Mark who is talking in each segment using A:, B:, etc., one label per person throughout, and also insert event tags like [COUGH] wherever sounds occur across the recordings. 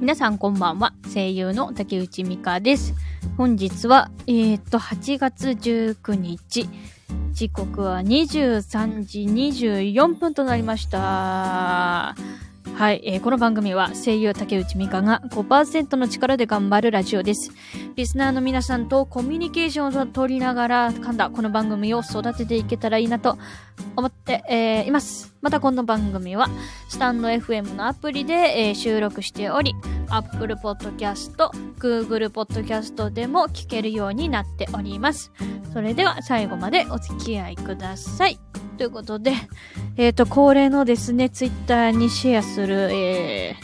A: 皆さんこんばんは。声優の竹内美香です。本日は、えー、っと、8月19日。時刻は23時24分となりました。はい、えーこの番組は声優竹内美香が5%の力で頑張るラジオです。リスナーの皆さんとコミュニケーションを取りながら噛んだこの番組を育てていけたらいいなと思って、えーいます。またこの番組はスタンド FM のアプリで、えー収録しており、Apple Podcast、Google Podcast でも聞けるようになっております。それでは最後までお付き合いください。ということで、えっ、と、恒例のですね、Twitter にシェアする、え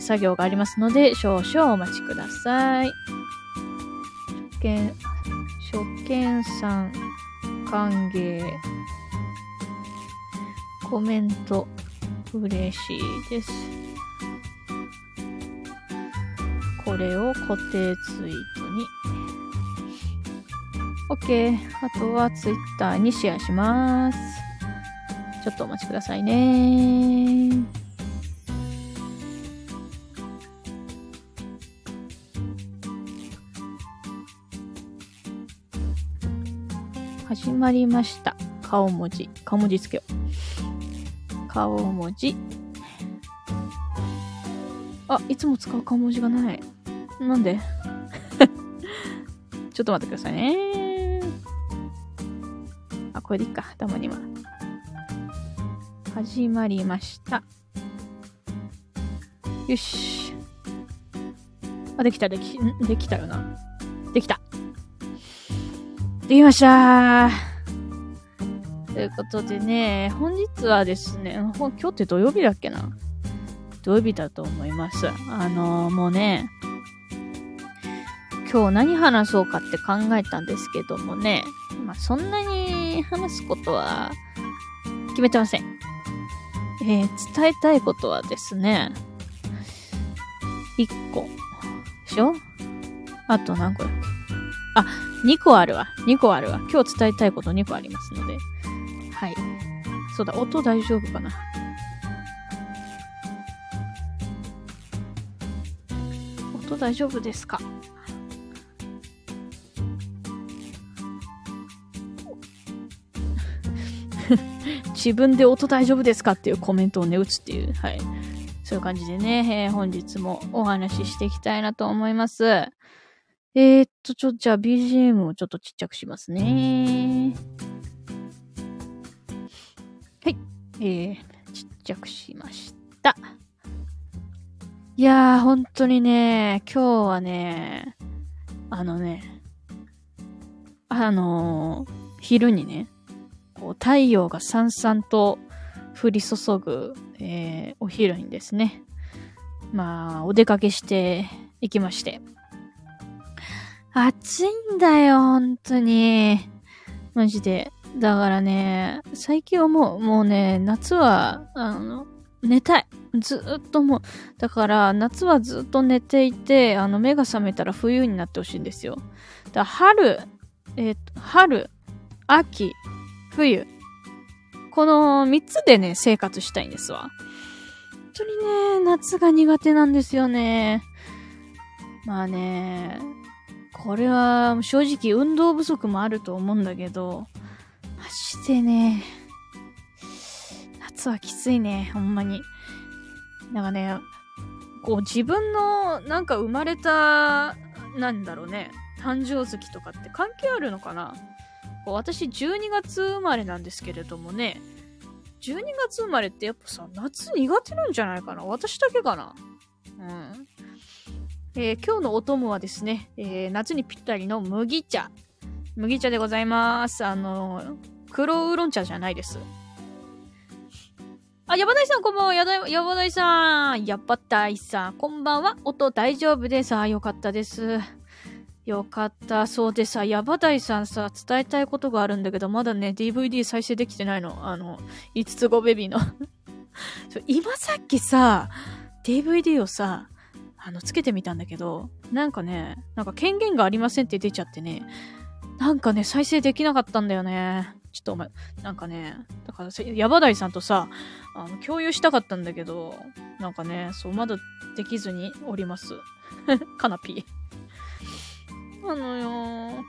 A: 作業がありますので、少々お待ちください。見、初見さん、歓迎。コメント、嬉しいです。これを固定ツイートに。OK。あとは Twitter にシェアします。ちょっとお待ちくださいね。まりました。顔文字。顔文字つけよう。顔文字。あ、いつも使う顔文字がない。なんで？[LAUGHS] ちょっと待ってくださいね。あ、これでいいか。たまには。始まりました。よし。あ、できた、でき、できたよな。できた。できましたということでね、本日はですね、今日って土曜日だっけな？土曜日だと思います。あのもうね、今日何話そうかって考えたんですけどもね、まあ、そんなに話すことは決めてません。えー伝えたいことはですね、1個。でしょ？あと何個だっけあ、2個あるわ。2個あるわ。今日伝えたいこと2個ありますので。はい。そうだ、音大丈夫かな？音大丈夫ですか？[LAUGHS] 自分で音大丈夫ですかっていうコメントをね、打つっていう、はい。そういう感じでね、えー本日もお話ししていきたいなと思います。えー、っと、ちょ、じゃあ BGM をちょっとちっちゃくしますね。はい。えー、ちっちゃくしました。いやー、本当にね、今日はね、あのね、あのー昼にね、こう太陽がさんさんと降り注ぐ、えーお昼にですね、まあ、お出かけして行きまして。暑いんだよ、本当に。マジで。だからね、最近はもう、もうね、夏は、あの、寝たい。ずっともう、だから、夏はずっと寝ていて、あの、目が覚めたら冬になってほしいんですよ。だ春、えっ、と、春、秋、冬。この3つでね、生活したいんですわ。本当にね、夏が苦手なんですよね。まあね、これは正直運動不足もあると思うんだけど、マジでね、夏はきついね、ほんまに。なんかね、こう自分のなんか生まれた、なんだろうね、誕生月とかって関係あるのかなこう私12月生まれなんですけれどもね、12月生まれってやっぱさ、夏苦手なんじゃないかな私だけかなうん。えー今日のお供はですね、えー夏にぴったりの麦茶。麦茶でございます。あの、黒ウーロン茶じゃないです。あ、ヤバダイさんこんばんは。ヤバダイさん。ヤバダイさん。こんばんは。音大丈夫です。あ、よかったです。よかった。そうでさ、ヤバダイさんさ、伝えたいことがあるんだけど、まだね、DVD 再生できてないの。あの、5つ子ベビーの。[LAUGHS] 今さっきさ、DVD をさ、あの、つけてみたんだけど、なんかね、なんか権限がありませんって出ちゃってね、なんかね、再生できなかったんだよね。ちょっとお前、なんかね、だから、ヤバダイさんとさ、あの、共有したかったんだけど、なんかね、そう、まだできずにおります。[LAUGHS] カナピー。あのよ。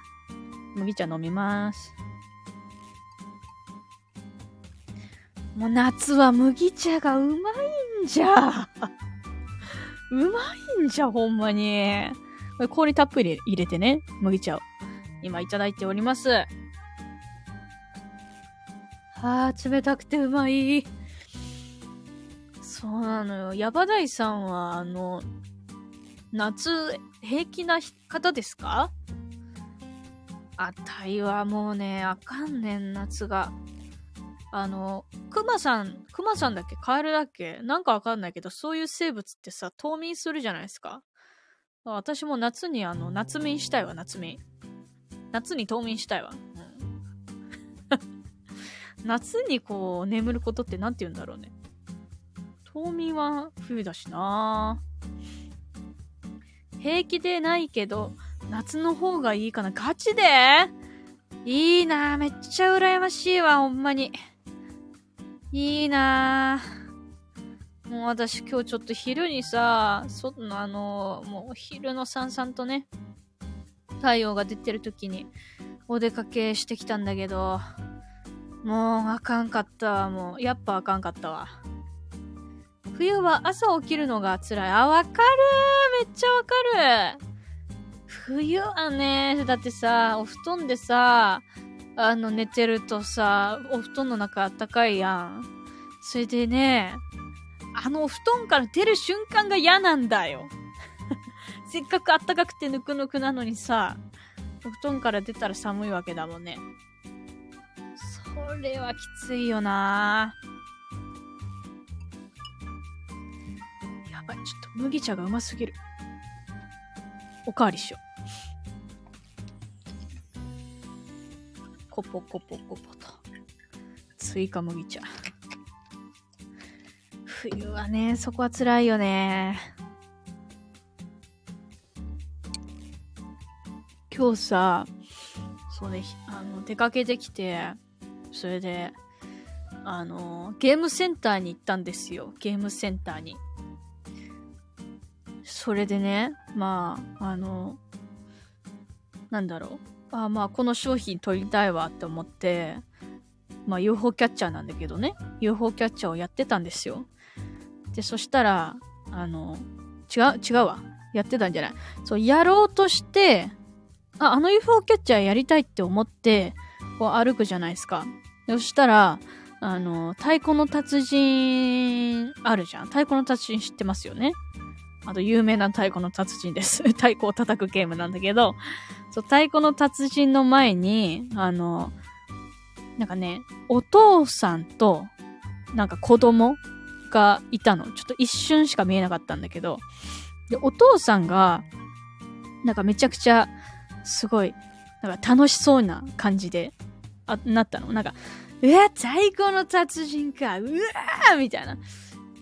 A: 麦茶飲みます。もう夏は麦茶がうまいんじゃ。うまいんじゃ、ほんまに。これ氷たっぷり入れてね、麦茶を。今いただいております。はあ、冷たくてうまい。そうなのよ。ヤバダイさんは、あの、夏、平気な方ですか？あたいはもうね、あかんねん、夏が。あの、クマさん、クマさんだっけ？カエルだっけ？なんかわかんないけど、そういう生物ってさ、冬眠するじゃないですか。私も夏にあの、夏眠したいわ、夏眠。夏に冬眠したいわ。うん、[LAUGHS] 夏にこう、眠ることって何て言うんだろうね。冬眠は冬だしな平気でないけど、夏の方がいいかな。ガチで？いいなめっちゃ羨ましいわ、ほんまに。いいなもう私今日ちょっと昼にさ、外のあの、もう昼のさんさんとね、太陽が出てる時にお出かけしてきたんだけど、もうあかんかったわ、もう。やっぱあかんかったわ。冬は朝起きるのが辛い。あ、わかるめっちゃわかる冬はね、だってさ、お布団でさ、あの、寝てるとさ、お布団の中あったかいやん。それでね、あのお布団から出る瞬間が嫌なんだよ。[LAUGHS] せっかくあったかくてぬくぬくなのにさ、お布団から出たら寒いわけだもんね。それはきついよなやばい、ちょっと麦茶がうますぎる。おかわりしよう。コポコポコポと。追加麦茶。冬はね、そこは辛いよね。今日さ、そうね、あの、出かけてきて、それで、あの、ゲームセンターに行ったんですよ。ゲームセンターに。それでね、まあ、あの、なんだろう。あまあ、この商品取りたいわって思って、まあ、UFO キャッチャーなんだけどね。UFO キャッチャーをやってたんですよ。で、そしたら、あの、違う、違うわ。やってたんじゃない。そう、やろうとして、あ、あの UFO キャッチャーやりたいって思って、こう歩くじゃないですか。そしたら、あの、太鼓の達人、あるじゃん。太鼓の達人知ってますよね。あと、有名な太鼓の達人です。[LAUGHS] 太鼓を叩くゲームなんだけど、そう、太鼓の達人の前に、あの、なんかね、お父さんと、なんか子供がいたの。ちょっと一瞬しか見えなかったんだけど、で、お父さんが、なんかめちゃくちゃ、すごい、なんか楽しそうな感じで、あ、なったの。なんか、うわ、太鼓の達人か、うわーみたいな。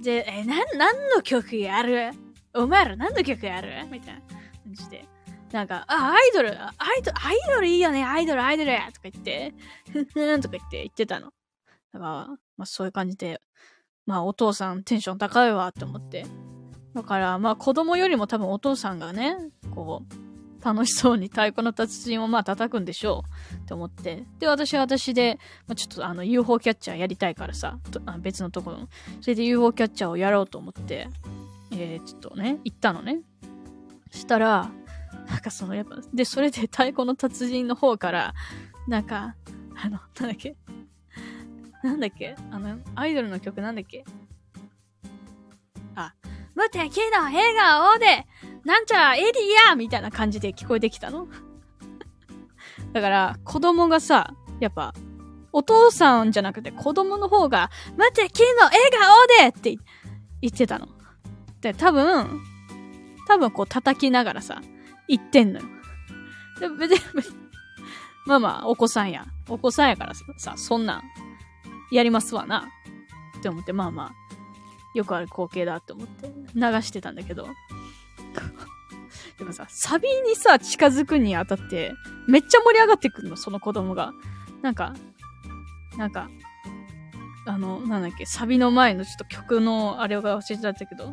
A: で、え、なん、何の曲やる？お前ら何の曲やる？みたいな感じで。なんか、あ、アイドル、アイドル、アイドルいいよね、アイドル、アイドルとか言って、ふんふんとか言って言ってたの。だから、まあそういう感じで、まあお父さんテンション高いわって思って。だから、まあ子供よりも多分お父さんがね、こう、楽しそうに太鼓の達人をまあ叩くんでしょうって思って。で、私は私で、まあ、ちょっとあの UFO キャッチャーやりたいからさ、とあ別のところ。それで UFO キャッチャーをやろうと思って、えー、ちょっとね、行ったのね。したら、なんかそのやっぱ、で、それで太鼓の達人の方から、なんか、あの、なんだっけ？なんだっけ？あの、アイドルの曲なんだっけ？あ、無敵の笑顔で、なんちゃらエリアみたいな感じで聞こえてきたの。だから、子供がさ、やっぱ、お父さんじゃなくて子供の方が、無敵の笑顔でって言ってたの。で、多分、多分こう叩きながらさ、言ってんのよ。で、別に、[LAUGHS] まあまあ、お子さんや。お子さんやからさ、そんなん、やりますわな。って思って、まあまあ、よくある光景だって思って流してたんだけど。[LAUGHS] でもさ、サビにさ、近づくにあたって、めっちゃ盛り上がってくるの、その子供が。なんか、なんか、あの、なんだっけ、サビの前のちょっと曲のあれが忘れちゃったけど、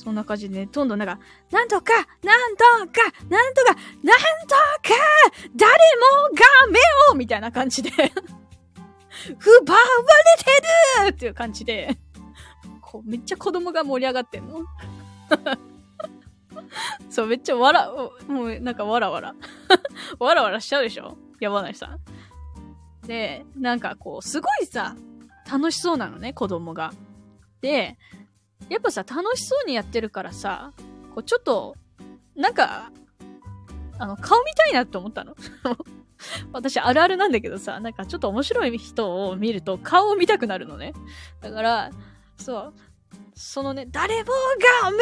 A: そんな感じでね、どんどんなんか、なんとか、なんとか、なんとか、なんとか、誰もが目をみたいな感じで [LAUGHS] 奪われてるっていう感じで、こう、めっちゃ子供が盛り上がってんの。[LAUGHS] そう、めっちゃわら、もうなんかわらわら。わらわらしちゃうでしょ？山梨さん。で、なんかこう、すごいさ、楽しそうなのね、子供が。で、やっぱさ、楽しそうにやってるからさ、こう、ちょっと、なんか、あの、顔見たいなって思ったの？[LAUGHS] 私、あるあるなんだけどさ、なんかちょっと面白い人を見ると顔を見たくなるのね。だから、そう、そのね、誰もが目を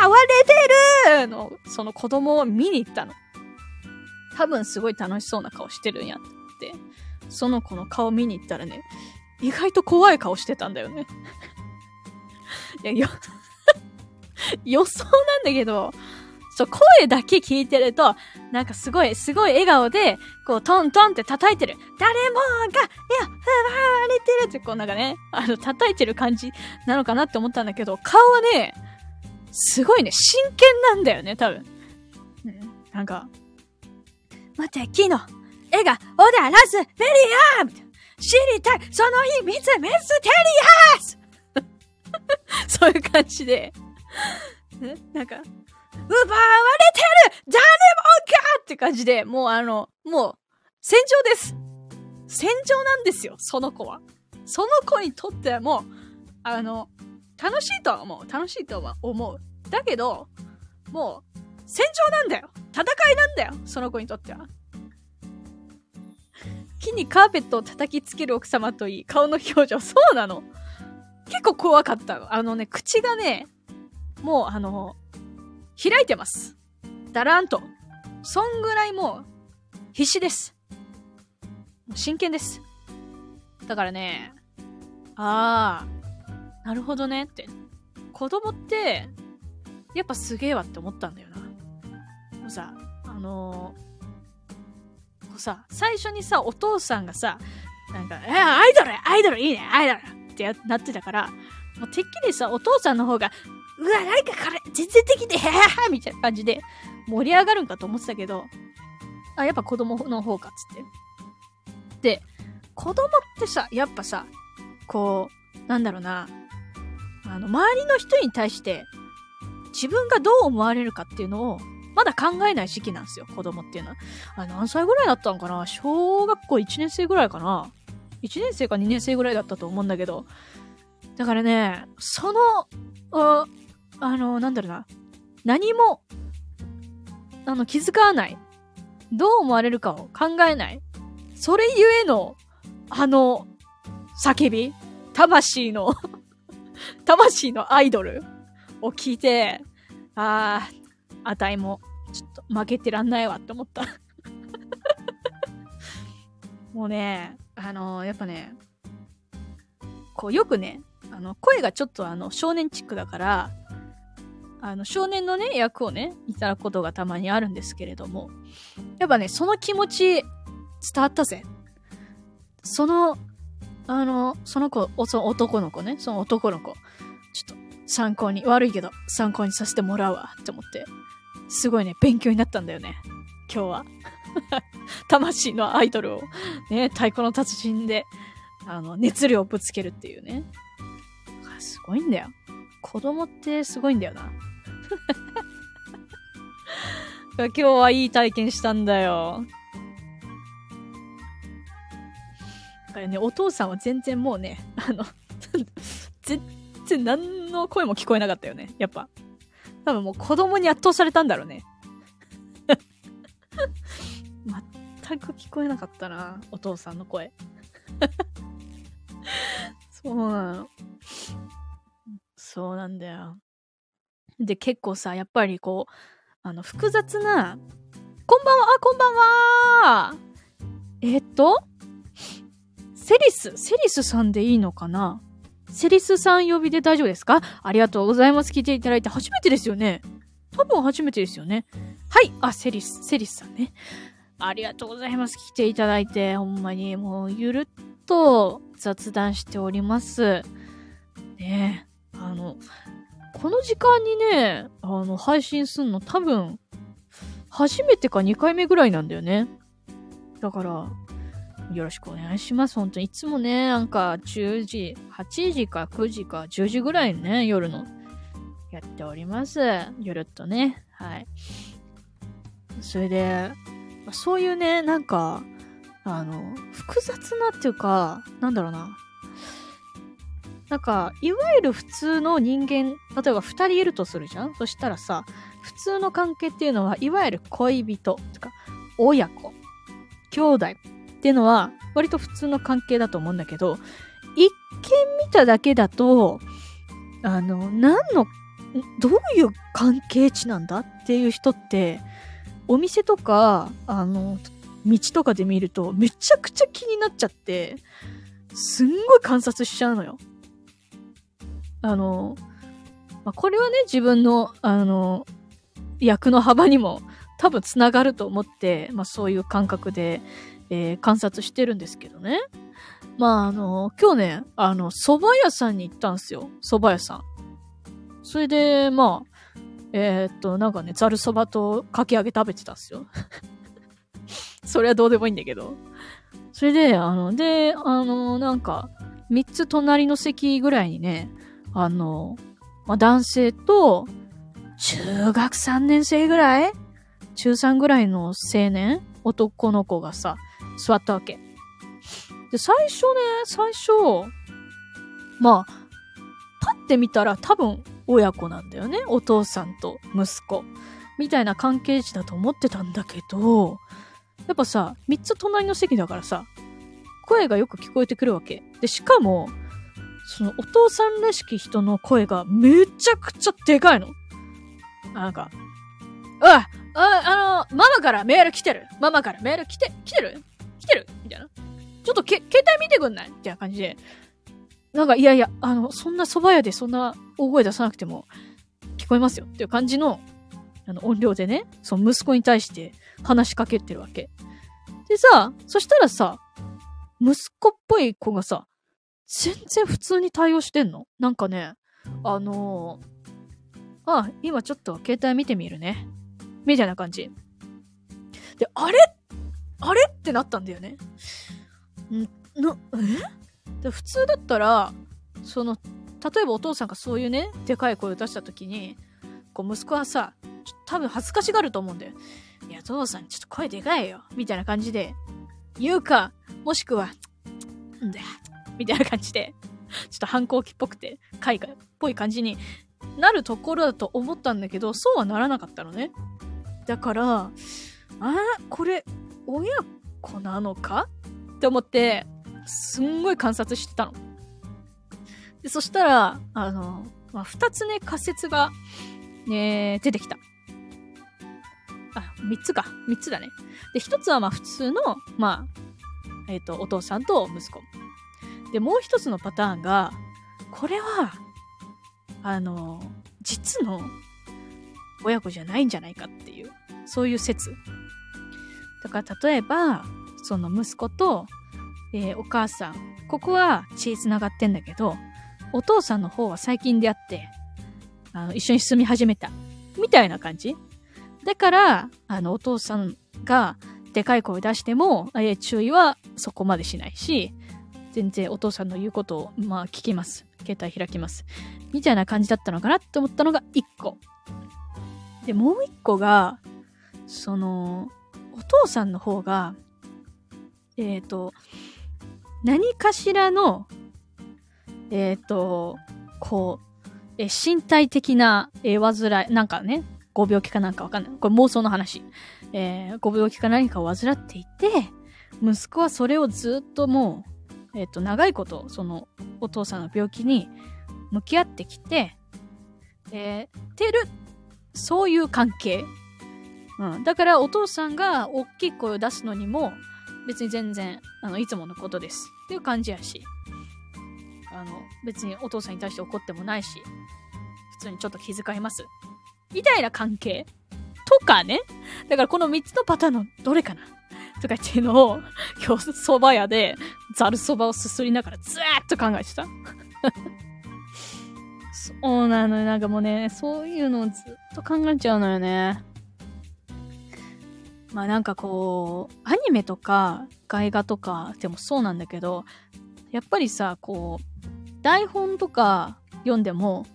A: 奪われてるの、その子供を見に行ったの。多分すごい楽しそうな顔してるんやって。その子の顔見に行ったらね、意外と怖い顔してたんだよね。いや、よ [LAUGHS] 予想なんだけど、そう、声だけ聞いてると、なんかすごい、すごい笑顔で、こう、トントンって叩いてる。誰もが、いや、奪われてるって、こうなんかね、あの、叩いてる感じなのかなって思ったんだけど、顔はね、すごいね、真剣なんだよね、多分。うん、なんか、待って、キノ、絵が、オダラス、メリアー知りたいその秘密、メステリアス [LAUGHS] そういう感じで、なんか、奪われてる誰もかって感じで、もうあの、もう、戦場です戦場なんですよ、その子は。その子にとってはもう、あの、楽しいとは思う。楽しいとは思う。だけど、もう、戦場なんだよ戦いなんだよその子にとっては。木にカーペットを叩きつける奥様といい、顔の表情。そうなの結構怖かった。あのね、口がね、もうあの、開いてます。だらんと。そんぐらいもう、必死です。真剣です。だからね、ああ、なるほどねって。子供って、やっぱすげえわって思ったんだよな。もうさ、あのー、こうさ、最初にさ、お父さんがさ、なんか、えアイドルアイドルいいねアイドルってなってたから、もうてっきりさ、お父さんの方が、うわ、なんかこれ、全然できて、へーみたいな感じで盛り上がるんかと思ってたけど、あ、やっぱ子供の方かつって。で、子供ってさ、やっぱさ、こう、なんだろうな、あの、周りの人に対して、自分がどう思われるかっていうのを、まだ考えない時期なんですよ、子供っていうのは。あ、何歳ぐらいだったのかな小学校1年生ぐらいかな1年生か2年生ぐらいだったと思うんだけど、だからね、その、あの、なんだろうな、何も、あの、気づかない。どう思われるかを考えない。それゆえの、あの、叫び魂の [LAUGHS] 魂のアイドルを聞いて、ああ、あたいも、ちょっと負けてらんないわって思った [LAUGHS] もうね、あの、やっぱね、こうよくね、あの、声がちょっとあの、少年チックだから、あの、少年のね、役をね、いただくことがたまにあるんですけれども、やっぱね、その気持ち、伝わったぜ。その、あの、その子、その男の子ね、その男の子、ちょっと参考に、悪いけど、参考にさせてもらうわ、って思って、すごいね、勉強になったんだよね、今日は。[LAUGHS] 魂のアイドルを、ね、太鼓の達人で、あの、熱量をぶつけるっていうね。すごいんだよ。子供ってすごいんだよな。[LAUGHS] 今日はいい体験したんだよ。だからね、お父さんは全然もうね、あの [LAUGHS] 全然何の声も聞こえなかったよね。やっぱ。多分もう子供に圧倒されたんだろうね。く聞こえなかったな、お父さんの声。[LAUGHS] そうなの。そうなんだよ。で、結構さ、やっぱりこう、あの、複雑な、こんばんは、あ、こんばんはえっと、セリス、セリスさんでいいのかな？セリスさん呼びで大丈夫ですか？ありがとうございます。聞いていただいて初めてですよね。多分初めてですよね。はい。あ、セリス、セリスさんね。ありがとうございます。来ていただいて、ほんまにもうゆるっと雑談しております。ねあの、この時間にね、あの、配信すんの多分、初めてか2回目ぐらいなんだよね。だから、よろしくお願いします。本当にいつもね、なんか10時、8時か9時か10時ぐらいね、夜のやっております。ゆるっとね。はい。それで、そういうね、なんか、あの、複雑なっていうか、なんだろうな。なんか、いわゆる普通の人間、例えば二人いるとするじゃん？そしたらさ、普通の関係っていうのは、いわゆる恋人とか、親子、兄弟っていうのは、割と普通の関係だと思うんだけど、一見見ただけだと、あの、何の、どういう関係値なんだっていう人って、お店とか、あの、道とかで見ると、めちゃくちゃ気になっちゃって、すんごい観察しちゃうのよ。あの、まあ、これはね、自分の、あの、役の幅にも多分つながると思って、まあそういう感覚で、えー、観察してるんですけどね。まああの、今日ね、あの、蕎麦屋さんに行ったんですよ。蕎麦屋さん。それで、まあ、えー、っと、なんかね、ざる蕎麦とかき揚げ食べてたんですよ。[LAUGHS] それはどうでもいいんだけど。それで、あの、で、あの、なんか、三つ隣の席ぐらいにね、あの、まあ、男性と、中学3年生ぐらい中3ぐらいの青年男の子がさ、座ったわけ。で、最初ね、最初、まあ、パッて見たら多分親子なんだよね。お父さんと息子。みたいな関係値だと思ってたんだけど、やっぱさ、三つ隣の席だからさ、声がよく聞こえてくるわけ。で、しかも、そのお父さんらしき人の声がめちゃくちゃでかいの。なんか、おいあ、あの、ママからメール来てるママからメール来て、来てる？来てる？みたいな。ちょっとけ、携帯見てくんない？みたいな感じで。なんか、いやいや、あの、そんな蕎麦屋でそんな大声出さなくても聞こえますよっていう感じの、あの、音量でね、その息子に対して話しかけてるわけ。でさ、そしたらさ、息子っぽい子がさ、全然普通に対応してんの？なんかね、あのー、あ、今ちょっと携帯見てみるね。みたいな感じ。で、あれ？あれ？ってなったんだよね。ん？な、え？で普通だったら、その、例えばお父さんがそういうね、でかい声を出した時に、こう息子はさ、多分恥ずかしがると思うんだよ。いや、父さんちょっと声でかいよ。みたいな感じで言うか、もしくは、んだ。みたいな感じで、ちょっと反抗期っぽくて、海外っぽい感じになるところだと思ったんだけど、そうはならなかったのね。だから、あこれ、親子なのか？って思って、すんごい観察してたの。でそしたら、あの、まあ、二つね、仮説が、ね、出てきた。あ、三つか。三つだね。で、一つはまあ普通の、まあ、えっ、ー、と、お父さんと息子。で、もう一つのパターンが、これは、あの、実の親子じゃないんじゃないかっていう、そういう説。だから例えば、その息子と、えー、お母さん、ここは血繋がってんだけど、お父さんの方は最近出会って、あの、一緒に住み始めた。みたいな感じだから、あの、お父さんがでかい声出しても、えー、注意はそこまでしないし、全然お父さんの言うことを、まあ、聞きます。携帯開きます。みたいな感じだったのかなって思ったのが1個。で、もう1個が、その、お父さんの方が、えっ、ー、と、何かしらの、えっ、ー、と、こう、え身体的な、えー、患い、なんかね、ご病気かなんかわかんない。これ妄想の話。えー、ご病気か何かを患っていて、息子はそれをずっともう、えっ、ー、と、長いこと、その、お父さんの病気に向き合ってきて、えー、てる、そういう関係。うん。だから、お父さんが大きい声を出すのにも、別に全然、あの、いつものことです。っていう感じやし、あの、別にお父さんに対して怒ってもないし、普通にちょっと気遣います。みたいな関係？とかね。だからこの3つのパターンのどれかな？とかっていうのを、[LAUGHS] 今日蕎麦屋でざる蕎麦をすすりながらずーっと考えてた。[LAUGHS] そうなのよ。なんかもうね、そういうのをずっと考えちゃうのよね。まあなんかこう、アニメとか絵画とかでもそうなんだけど、やっぱりさ、こう、台本とか読んでも、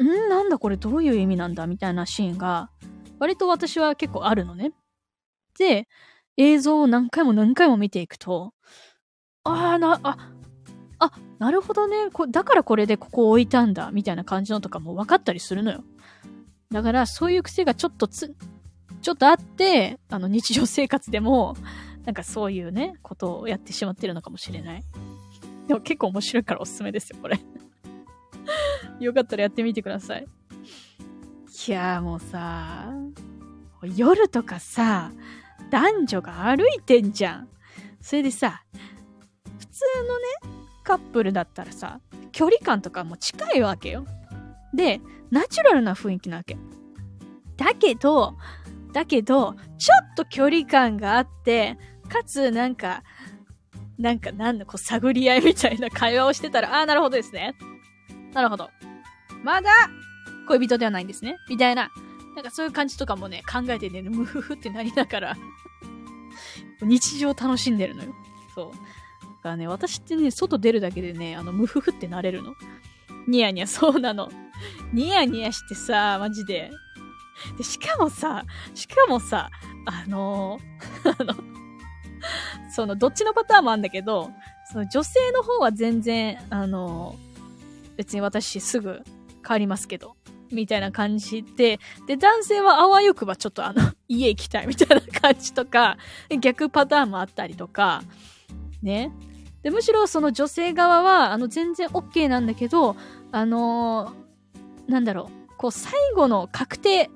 A: んなんだこれどういう意味なんだみたいなシーンが、割と私は結構あるのね。で、映像を何回も何回も見ていくと、ああ、な、あ、あ、なるほどね。こだからこれでここ置いたんだ。みたいな感じのとかも分かったりするのよ。だからそういう癖がちょっとつ、ちょっとあって、あの日常生活でも、なんかそういうね、ことをやってしまってるのかもしれない。でも結構面白いからおすすめですよ、これ。[LAUGHS] よかったらやってみてください。いやもうさ、夜とかさ、男女が歩いてんじゃん。それでさ、普通のね、カップルだったらさ、距離感とかも近いわけよ。で、ナチュラルな雰囲気なわけ。だけど、だけど、ちょっと距離感があって、かつなんか、なんかなんだ、こう探り合いみたいな会話をしてたら、ああ、なるほどですね。なるほど。まだ、恋人ではないんですね。みたいな。なんかそういう感じとかもね、考えてね、ムフフってなりながら [LAUGHS] 日常楽しんでるのよ。そう。だからね、私ってね、外出るだけでね、あの、ムフフってなれるの。ニヤニヤ、そうなの。ニヤニヤしてさ、マジで。で、しかもさ、しかもさ、あのー、[LAUGHS] あの、その、どっちのパターンもあるんだけど、その女性の方は全然、あのー、別に私すぐ変わりますけど、みたいな感じで、で、男性はあわよくばちょっとあの、[LAUGHS] 家行きたいみたいな感じとか、逆パターンもあったりとか、ね。で、むしろその女性側は、あの、全然 OK なんだけど、あのー、なんだろう、こう、最後の確定、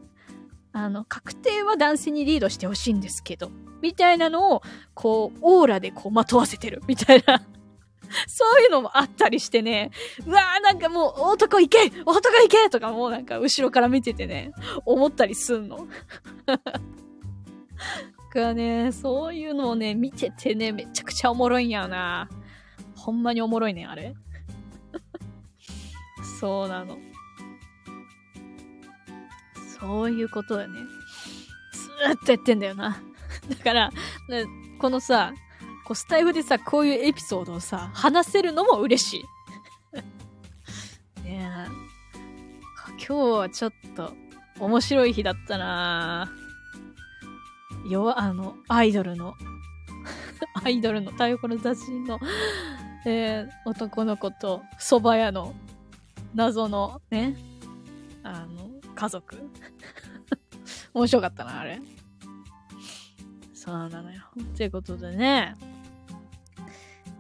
A: あの、確定は男性にリードしてほしいんですけど、みたいなのを、こう、オーラでこう、まとわせてる、みたいな [LAUGHS] そういうのもあったりしてね、うわーなんかもう男行け男行けとかもうなんか後ろから見ててね、思ったりすんの。[LAUGHS] がね、そういうのをね、見ててね、めちゃくちゃおもろいんやな。ほんまにおもろいね、あれ。[LAUGHS] そうなの。そういうことだね。ずーっとやってんだよな。[LAUGHS] だから、このさ、こうスタイフでさ、こういうエピソードをさ、話せるのも嬉しい。[LAUGHS] ねえ。今日はちょっと面白い日だったなよ、あの、アイドルの [LAUGHS] アイドルの太鼓の雑人の、えー、男の子と蕎麦屋の謎のね、あの、家族。面白かったな、あれ。そうなのよ。ということでね、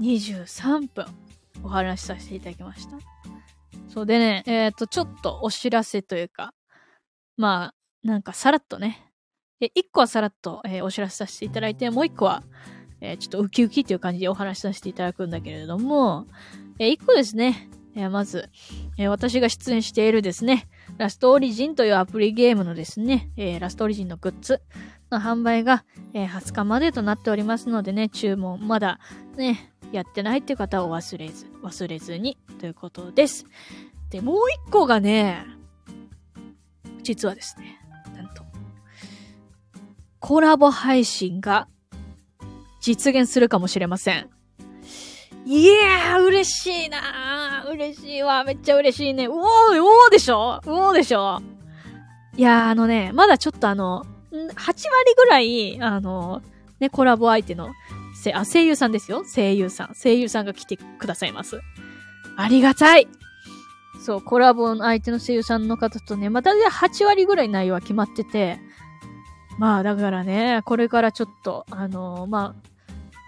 A: 23分お話しさせていただきました。そうでね、えっ、ー、と、ちょっとお知らせというか、まあ、なんかさらっとね、1個はさらっと、えー、お知らせさせていただいて、もう1個は、えー、ちょっとウキウキっていう感じでお話しさせていただくんだけれども、え1個ですね、えまず、え私が出演しているですね、ラストオリジンというアプリゲームのですね、えラストオリジンのグッズの販売が、え20日までとなっておりますのでね、注文まだね、やってないっていう方を忘れず、忘れずにということです。で、もう一個がね、実はですね、なんと、コラボ配信が実現するかもしれません。いやー、嬉しいなー。嬉しいわ。めっちゃ嬉しいね。うおー、うおーでしょ？うおーでしょ？いやー、あのね、まだちょっとあの、8割ぐらい、あの、ね、コラボ相手のせ、あ、声優さんですよ。声優さん。声優さんが来てくださいます。ありがたいそう、コラボの相手の声優さんの方とね、またね、8割ぐらい内容は決まってて、まあ、だからね、これからちょっと、あのー、まあ、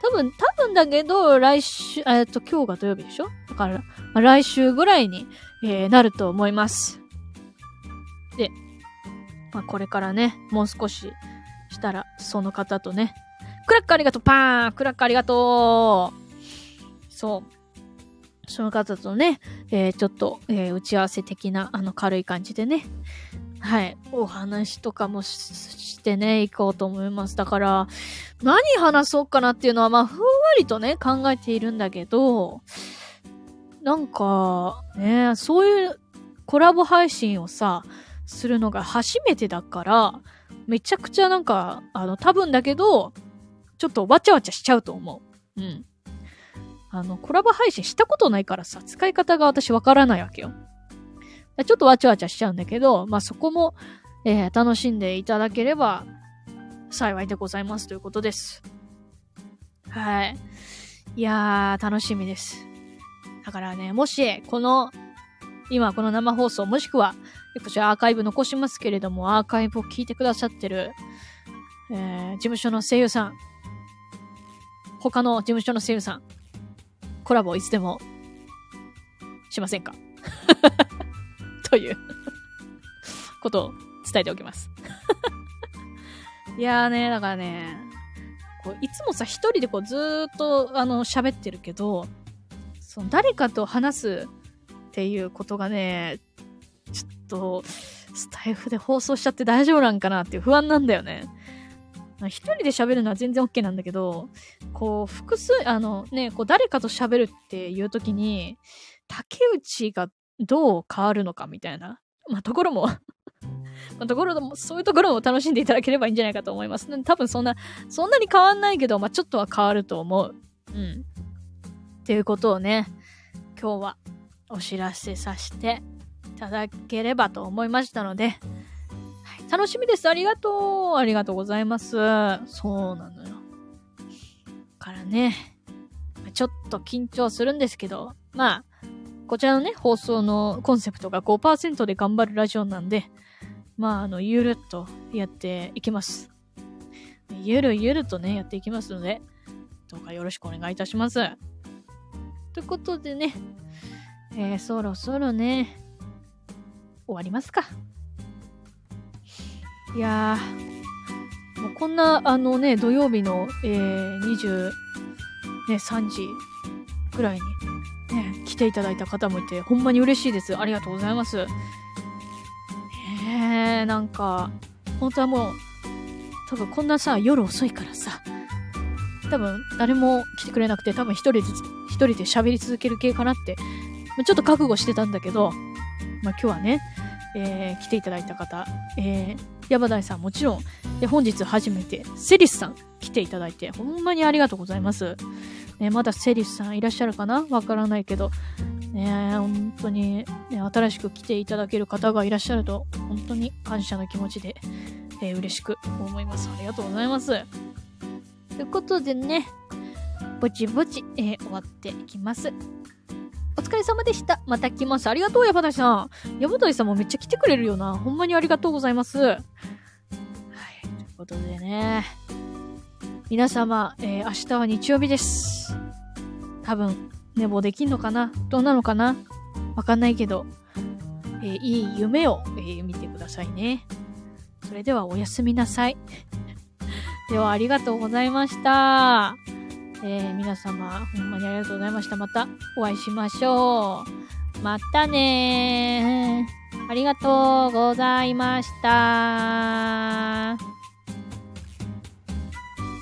A: 多分、多分だけど、来週、えっと、今日が土曜日でしょ？だから、まあ、来週ぐらいに、えー、なると思います。で、まあ、これからね、もう少ししたら、その方とね、クラッカーありがとうパーン！クラッカーありがとう！そう。その方とね、えー、ちょっと、えー、打ち合わせ的な、あの、軽い感じでね、はい、お話とかもしてね、いこうと思います。だから、何話そうかなっていうのは、まあ、ふんわりとね、考えているんだけど、なんか、ね、そういうコラボ配信をさ、するのが初めてだから、めちゃくちゃなんか、あの、多分だけど、ちょっとわちゃわちゃしちゃうと思う。うん。あの、コラボ配信したことないからさ、使い方が私わからないわけよ。ちょっとわちゃわちゃしちゃうんだけど、まあ、そこも、えー、楽しんでいただければ幸いでございますということです。はい。いやー、楽しみです。だからね、もし、この、今この生放送、もしくは、こちらアーカイブ残しますけれども、アーカイブを聞いてくださってる、えー、事務所の声優さん、他の事務所の声優さん、コラボいつでもしませんか？ということを伝えておきますいやーね、だからね、こういつもさ、一人でこうずーっとあの喋ってるけど、その誰かと話すっていうことがね、ちょっと、スタイフで放送しちゃって大丈夫なんかなっていう不安なんだよね。一人で喋るのは全然 OK なんだけど、こう、複数、あのね、こう誰かと喋るっていう時に、竹内がどう変わるのかみたいな、まあ、ところも [LAUGHS] まあ、ところも、そういうところも楽しんでいただければいいんじゃないかと思います。多分そんな、そんなに変わんないけど、まあ、ちょっとは変わると思う。うん。っていうことをね、今日はお知らせさせていただければと思いましたので、はい、楽しみです。ありがとう。ありがとうございます。そうなのよ。からね、ちょっと緊張するんですけど、まあ、こちらのね、放送のコンセプトが5%で頑張るラジオなんで、まあ、あの、ゆるっとやっていきます。ゆるゆるとね、やっていきますので、どうかよろしくお願いいたします。ということでね、えー、そろそろね、終わりますか。いやー、もうこんな、あのね、土曜日の、えー、23、ね、時ぐらいに、ね、ていただいた方もいて、ほんまに嬉しいです。ありがとうございます。え、なんか、本当はもう、多分こんなさ、夜遅いからさ、多分誰も来てくれなくて、多分一人で、一人で喋り続ける系かなって、ちょっと覚悟してたんだけど、まあ、今日はね、えー、来ていただいた方、えー、山台さんもちろん、で本日初めて、セリスさん来ていただいて、ほんまにありがとうございます。ね、まだセリスさんいらっしゃるかな？わからないけど、ね、本当に、ね、新しく来ていただける方がいらっしゃると、本当に感謝の気持ちで、えー、嬉しく思います。ありがとうございます。ということでね、ぼちぼち、えー、終わっていきます。お疲れ様でした。また来ます。ありがとう、山田さん。山田さんもめっちゃ来てくれるよな。ほんまにありがとうございます。はい。ということでね。皆様、えー、明日は日曜日です。多分、寝坊できんのかな？どうなのかな？わかんないけど、えー、いい夢を、えー、見てくださいね。それではおやすみなさい。[LAUGHS] ではありがとうございました。え、皆様、ほんまにありがとうございました。またお会いしましょう。またねありがとうございました。